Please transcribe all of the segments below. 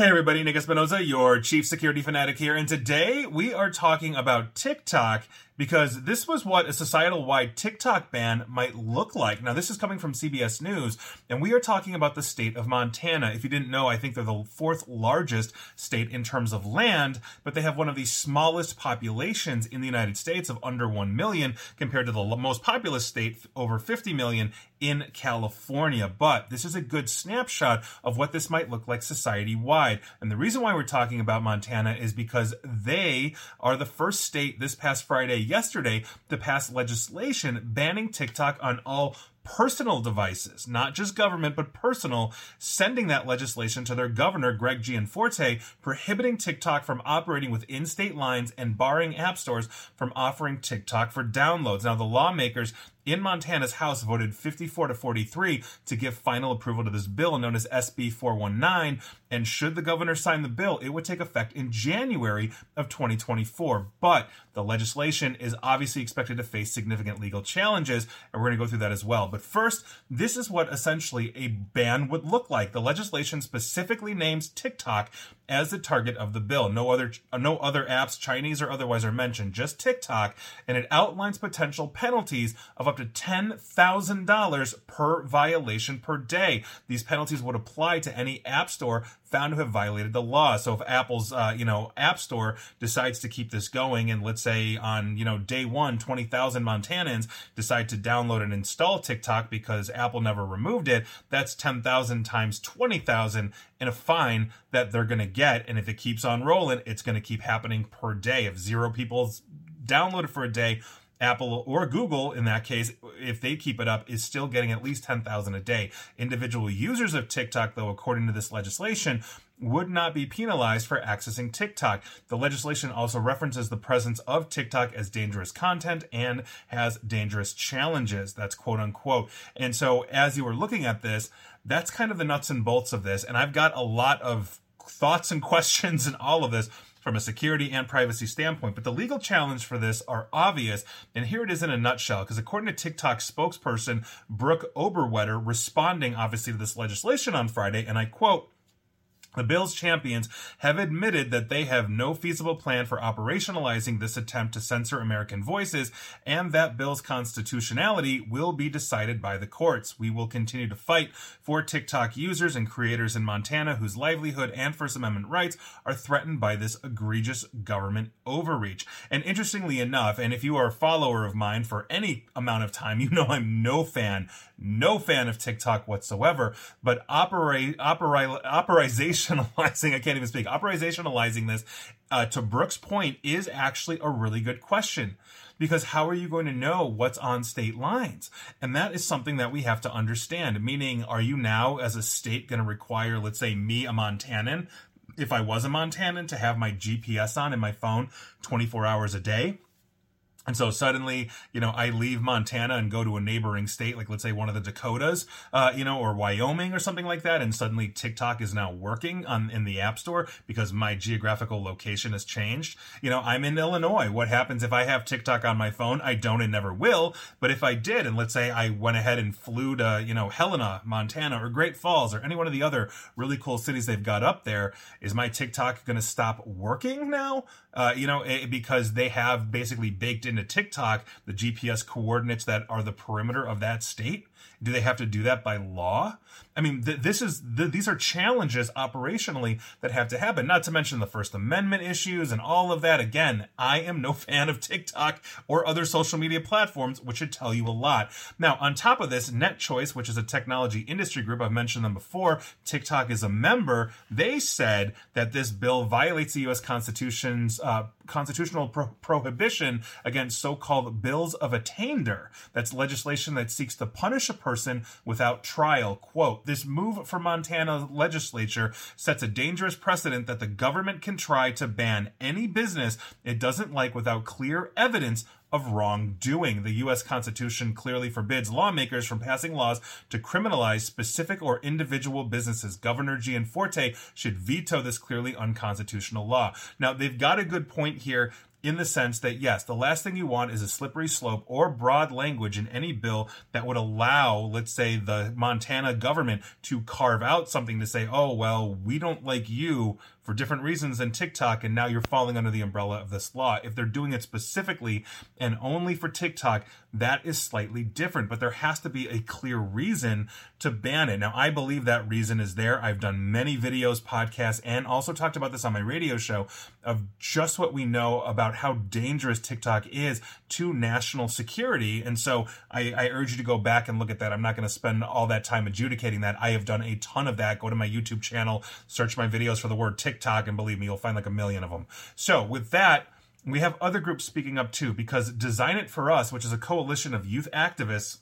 Hey everybody, Nick Espinosa, your chief security fanatic here, and today we are talking about TikTok because this was what a societal wide TikTok ban might look like. Now, this is coming from CBS News, and we are talking about the state of Montana. If you didn't know, I think they're the fourth largest state in terms of land, but they have one of the smallest populations in the United States of under 1 million compared to the most populous state, over 50 million in California. But this is a good snapshot of what this might look like society wide. And the reason why we're talking about Montana is because they are the first state this past Friday yesterday to pass legislation banning TikTok on all personal devices, not just government, but personal, sending that legislation to their governor, Greg Gianforte, prohibiting TikTok from operating within state lines and barring app stores from offering TikTok for downloads. Now, the lawmakers in Montana's House voted 54 to 43 to give final approval to this bill known as SB 419. And should the governor sign the bill, it would take effect in January of 2024. But the legislation is obviously expected to face significant legal challenges, and we're going to go through that as well. But first, this is what essentially a ban would look like. The legislation specifically names TikTok as the target of the bill. No other no other apps, Chinese or otherwise, are mentioned. Just TikTok, and it outlines potential penalties of up to $10,000 per violation per day. These penalties would apply to any app store found to have violated the law. So if Apple's, uh, you know, app store decides to keep this going and let's say on, you know, day one, 20,000 Montanans decide to download and install TikTok because Apple never removed it, that's 10,000 times 20,000 in a fine that they're going to get. And if it keeps on rolling, it's going to keep happening per day. If zero people download it for a day, Apple or Google, in that case, if they keep it up, is still getting at least 10,000 a day. Individual users of TikTok, though, according to this legislation, would not be penalized for accessing TikTok. The legislation also references the presence of TikTok as dangerous content and has dangerous challenges. That's quote unquote. And so as you were looking at this, that's kind of the nuts and bolts of this. And I've got a lot of thoughts and questions and all of this from a security and privacy standpoint. But the legal challenge for this are obvious, and here it is in a nutshell. Because according to TikTok spokesperson Brooke Oberwetter, responding obviously to this legislation on Friday, and I quote, the Bills champions have admitted that they have no feasible plan for operationalizing this attempt to censor American voices and that Bill's constitutionality will be decided by the courts. We will continue to fight for TikTok users and creators in Montana whose livelihood and First Amendment rights are threatened by this egregious government overreach. And interestingly enough, and if you are a follower of mine for any amount of time, you know I'm no fan, no fan of TikTok whatsoever, but operate, operate, operization operationalizing, I can't even speak, operationalizing this uh, to Brooke's point is actually a really good question. Because how are you going to know what's on state lines? And that is something that we have to understand. Meaning, are you now, as a state, going to require, let's say, me, a Montanan, if I was a Montanan, to have my GPS on in my phone 24 hours a day? And so suddenly, you know, I leave Montana and go to a neighboring state, like let's say one of the Dakotas, uh, you know, or Wyoming or something like that, and suddenly TikTok is now working on in the App Store because my geographical location has changed. You know, I'm in Illinois. What happens if I have TikTok on my phone? I don't and never will. But if I did, and let's say I went ahead and flew to, you know, Helena, Montana, or Great Falls, or any one of the other really cool cities they've got up there, is my TikTok going to stop working now? Uh, you know, it, because they have basically baked into TikTok the GPS coordinates that are the perimeter of that state. Do they have to do that by law? I mean, th- this is th- these are challenges operationally that have to happen. Not to mention the First Amendment issues and all of that. Again, I am no fan of TikTok or other social media platforms, which should tell you a lot. Now, on top of this, NetChoice, which is a technology industry group, I've mentioned them before. TikTok is a member. They said that this bill violates the U.S. Constitution's uh, constitutional pro- prohibition against so-called bills of attainder. That's legislation that seeks to punish a person without trial. Quote, this move for Montana legislature sets a dangerous precedent that the government can try to ban any business it doesn't like without clear evidence of wrongdoing. The U.S. Constitution clearly forbids lawmakers from passing laws to criminalize specific or individual businesses. Governor Gianforte should veto this clearly unconstitutional law. Now, they've got a good point here in the sense that yes, the last thing you want is a slippery slope or broad language in any bill that would allow, let's say, the Montana government to carve out something to say, oh, well, we don't like you for different reasons than TikTok, and now you're falling under the umbrella of this law. If they're doing it specifically and only for TikTok, that is slightly different, but there has to be a clear reason to ban it. Now, I believe that reason is there. I've done many videos, podcasts, and also talked about this on my radio show of just what we know about how dangerous TikTok is to national security. And so I, I urge you to go back and look at that. I'm not going to spend all that time adjudicating that. I have done a ton of that. Go to my YouTube channel, search my videos for the word TikTok, and believe me, you'll find like a million of them. So with that, we have other groups speaking up too, because Design It For Us, which is a coalition of youth activists,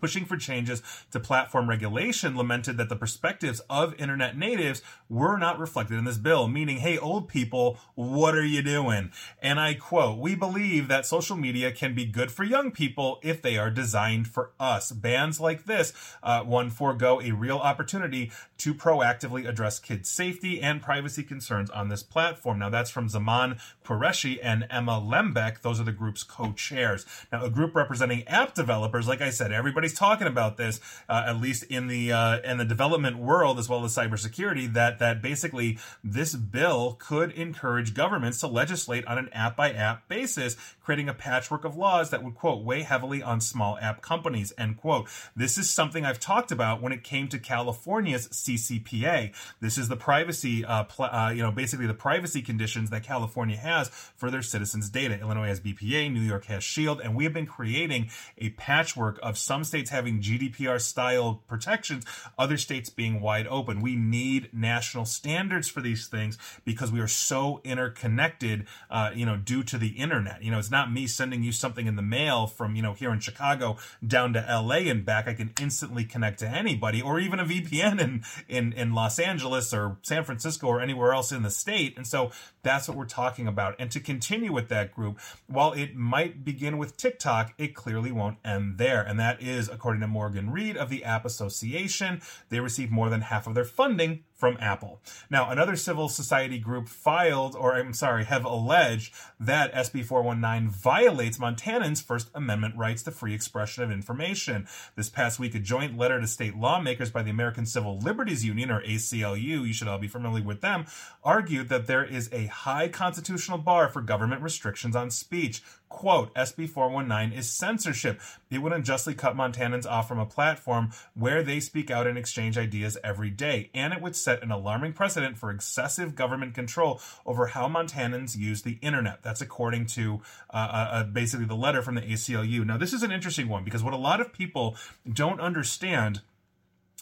pushing for changes to platform regulation, lamented that the perspectives of internet natives were not reflected in this bill, meaning, hey, old people, what are you doing? And I quote, we believe that social media can be good for young people if they are designed for us. Bans like this, uh, one forego a real opportunity to proactively address kids' safety and privacy concerns on this platform. Now, that's from Zaman Qureshi and Emma Lembke. Those are the group's co-chairs. Now, a group representing app developers, like I said, everybody everybody's talking about this, uh, at least in the uh, in the development world as well as cybersecurity, that that basically this bill could encourage governments to legislate on an app by app basis, creating a patchwork of laws that would quote weigh heavily on small app companies end quote. This is something I've talked about when it came to California's CCPA. This is the privacy, uh, pl- uh, you know, basically the privacy conditions that California has for their citizens' data. Illinois has BPA, New York has Shield, and we have been creating a patchwork of some states states having GDPR style protections, other states being wide open. We need national standards for these things because we are so interconnected, uh, you know, due to the internet. You know, it's not me sending you something in the mail from, you know, here in Chicago down to LA and back. I can instantly connect to anybody or even a VPN in, in, in Los Angeles or San Francisco or anywhere else in the state. And so that's what we're talking about. And to continue with that group, while it might begin with TikTok, it clearly won't end there. And that is according to Morgan Reed of the App Association. They receive more than half of their funding from Apple. Now, another civil society group filed, or I'm sorry, have alleged that SB 419 violates Montanans' First Amendment rights to free expression of information. This past week, a joint letter to state lawmakers by the American Civil Liberties Union, or ACLU, you should all be familiar with them, argued that there is a high constitutional bar for government restrictions on speech. Quote, SB 419 is censorship. It would unjustly cut Montanans off from a platform where they speak out and exchange ideas every day, and it would set an alarming precedent for excessive government control over how Montanans use the internet. That's according to uh, uh, uh basically the letter from the ACLU. Now, this is an interesting one because what a lot of people don't understand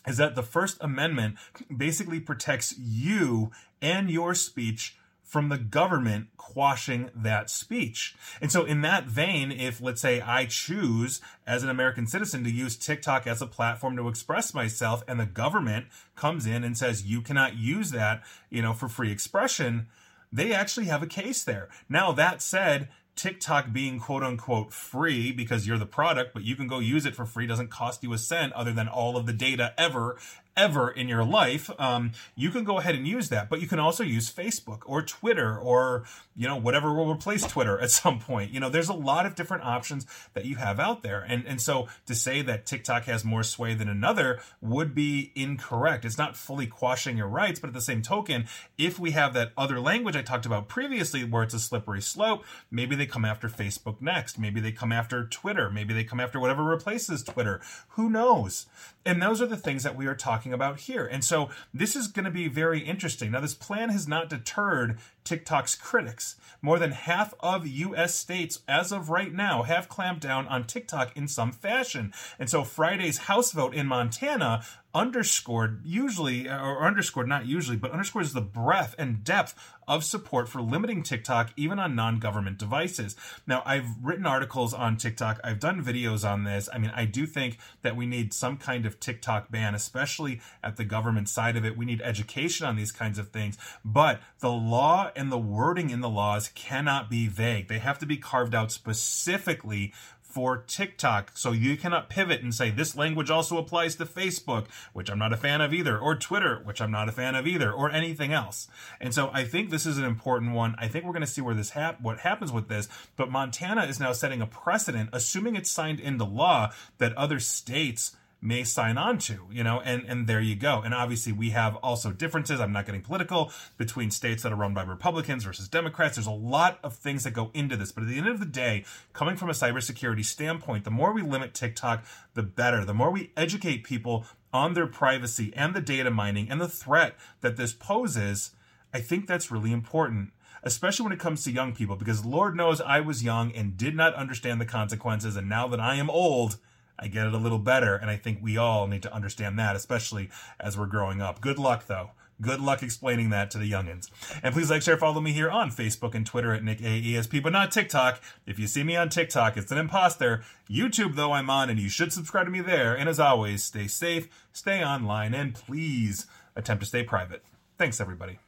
is that the First Amendment basically protects you and your speech from the government quashing that speech. And so, in that vein, if let's say I choose as an American citizen to use TikTok as a platform to express myself, and the government comes in and says you cannot use that, you know, for free expression, they actually have a case there. Now, that said, TikTok being quote unquote free because you're the product, but you can go use it for free, doesn't cost you a cent other than all of the data ever ever in your life, um, you can go ahead and use that. But you can also use Facebook or Twitter or, you know, whatever will replace Twitter at some point. You know, there's a lot of different options that you have out there. And, and so to say that TikTok has more sway than another would be incorrect. It's not fully quashing your rights, but at the same token, if we have that other language I talked about previously where it's a slippery slope, maybe they come after Facebook next. Maybe they come after Twitter. Maybe they come after whatever replaces Twitter. Who knows? And those are the things that we are talking about here. And so this is going to be very interesting. Now, this plan has not deterred TikTok's critics. More than half of US states, as of right now, have clamped down on TikTok in some fashion. And so Friday's House vote in Montana underscored usually or underscored not usually but underscores the breadth and depth of support for limiting TikTok even on non-government devices. Now, I've written articles on TikTok. I've done videos on this. I mean, I do think that we need some kind of TikTok ban, especially at the government side of it. We need education on these kinds of things, but the law and the wording in the laws cannot be vague. They have to be carved out specifically for TikTok. So you cannot pivot and say this language also applies to Facebook, which I'm not a fan of either, or Twitter, which I'm not a fan of either, or anything else. And so I think this is an important one. I think we're going to see where this hap- what happens with this. But Montana is now setting a precedent, assuming it's signed into law, that other states may sign on to, you know, and, and there you go. And obviously we have also differences. I'm not getting political between states that are run by Republicans versus Democrats. There's a lot of things that go into this. But at the end of the day, coming from a cybersecurity standpoint, the more we limit TikTok, the better. The more we educate people on their privacy and the data mining and the threat that this poses, I think that's really important especially when it comes to young people, because Lord knows I was young and did not understand the consequences. And now that I am old, I get it a little better, and I think we all need to understand that, especially as we're growing up. Good luck, though. Good luck explaining that to the youngins. And please like, share, follow me here on Facebook and Twitter at Nick AESP, but not TikTok. If you see me on TikTok, it's an imposter. YouTube, though, I'm on, and you should subscribe to me there. And as always, stay safe, stay online, and please attempt to stay private. Thanks, everybody.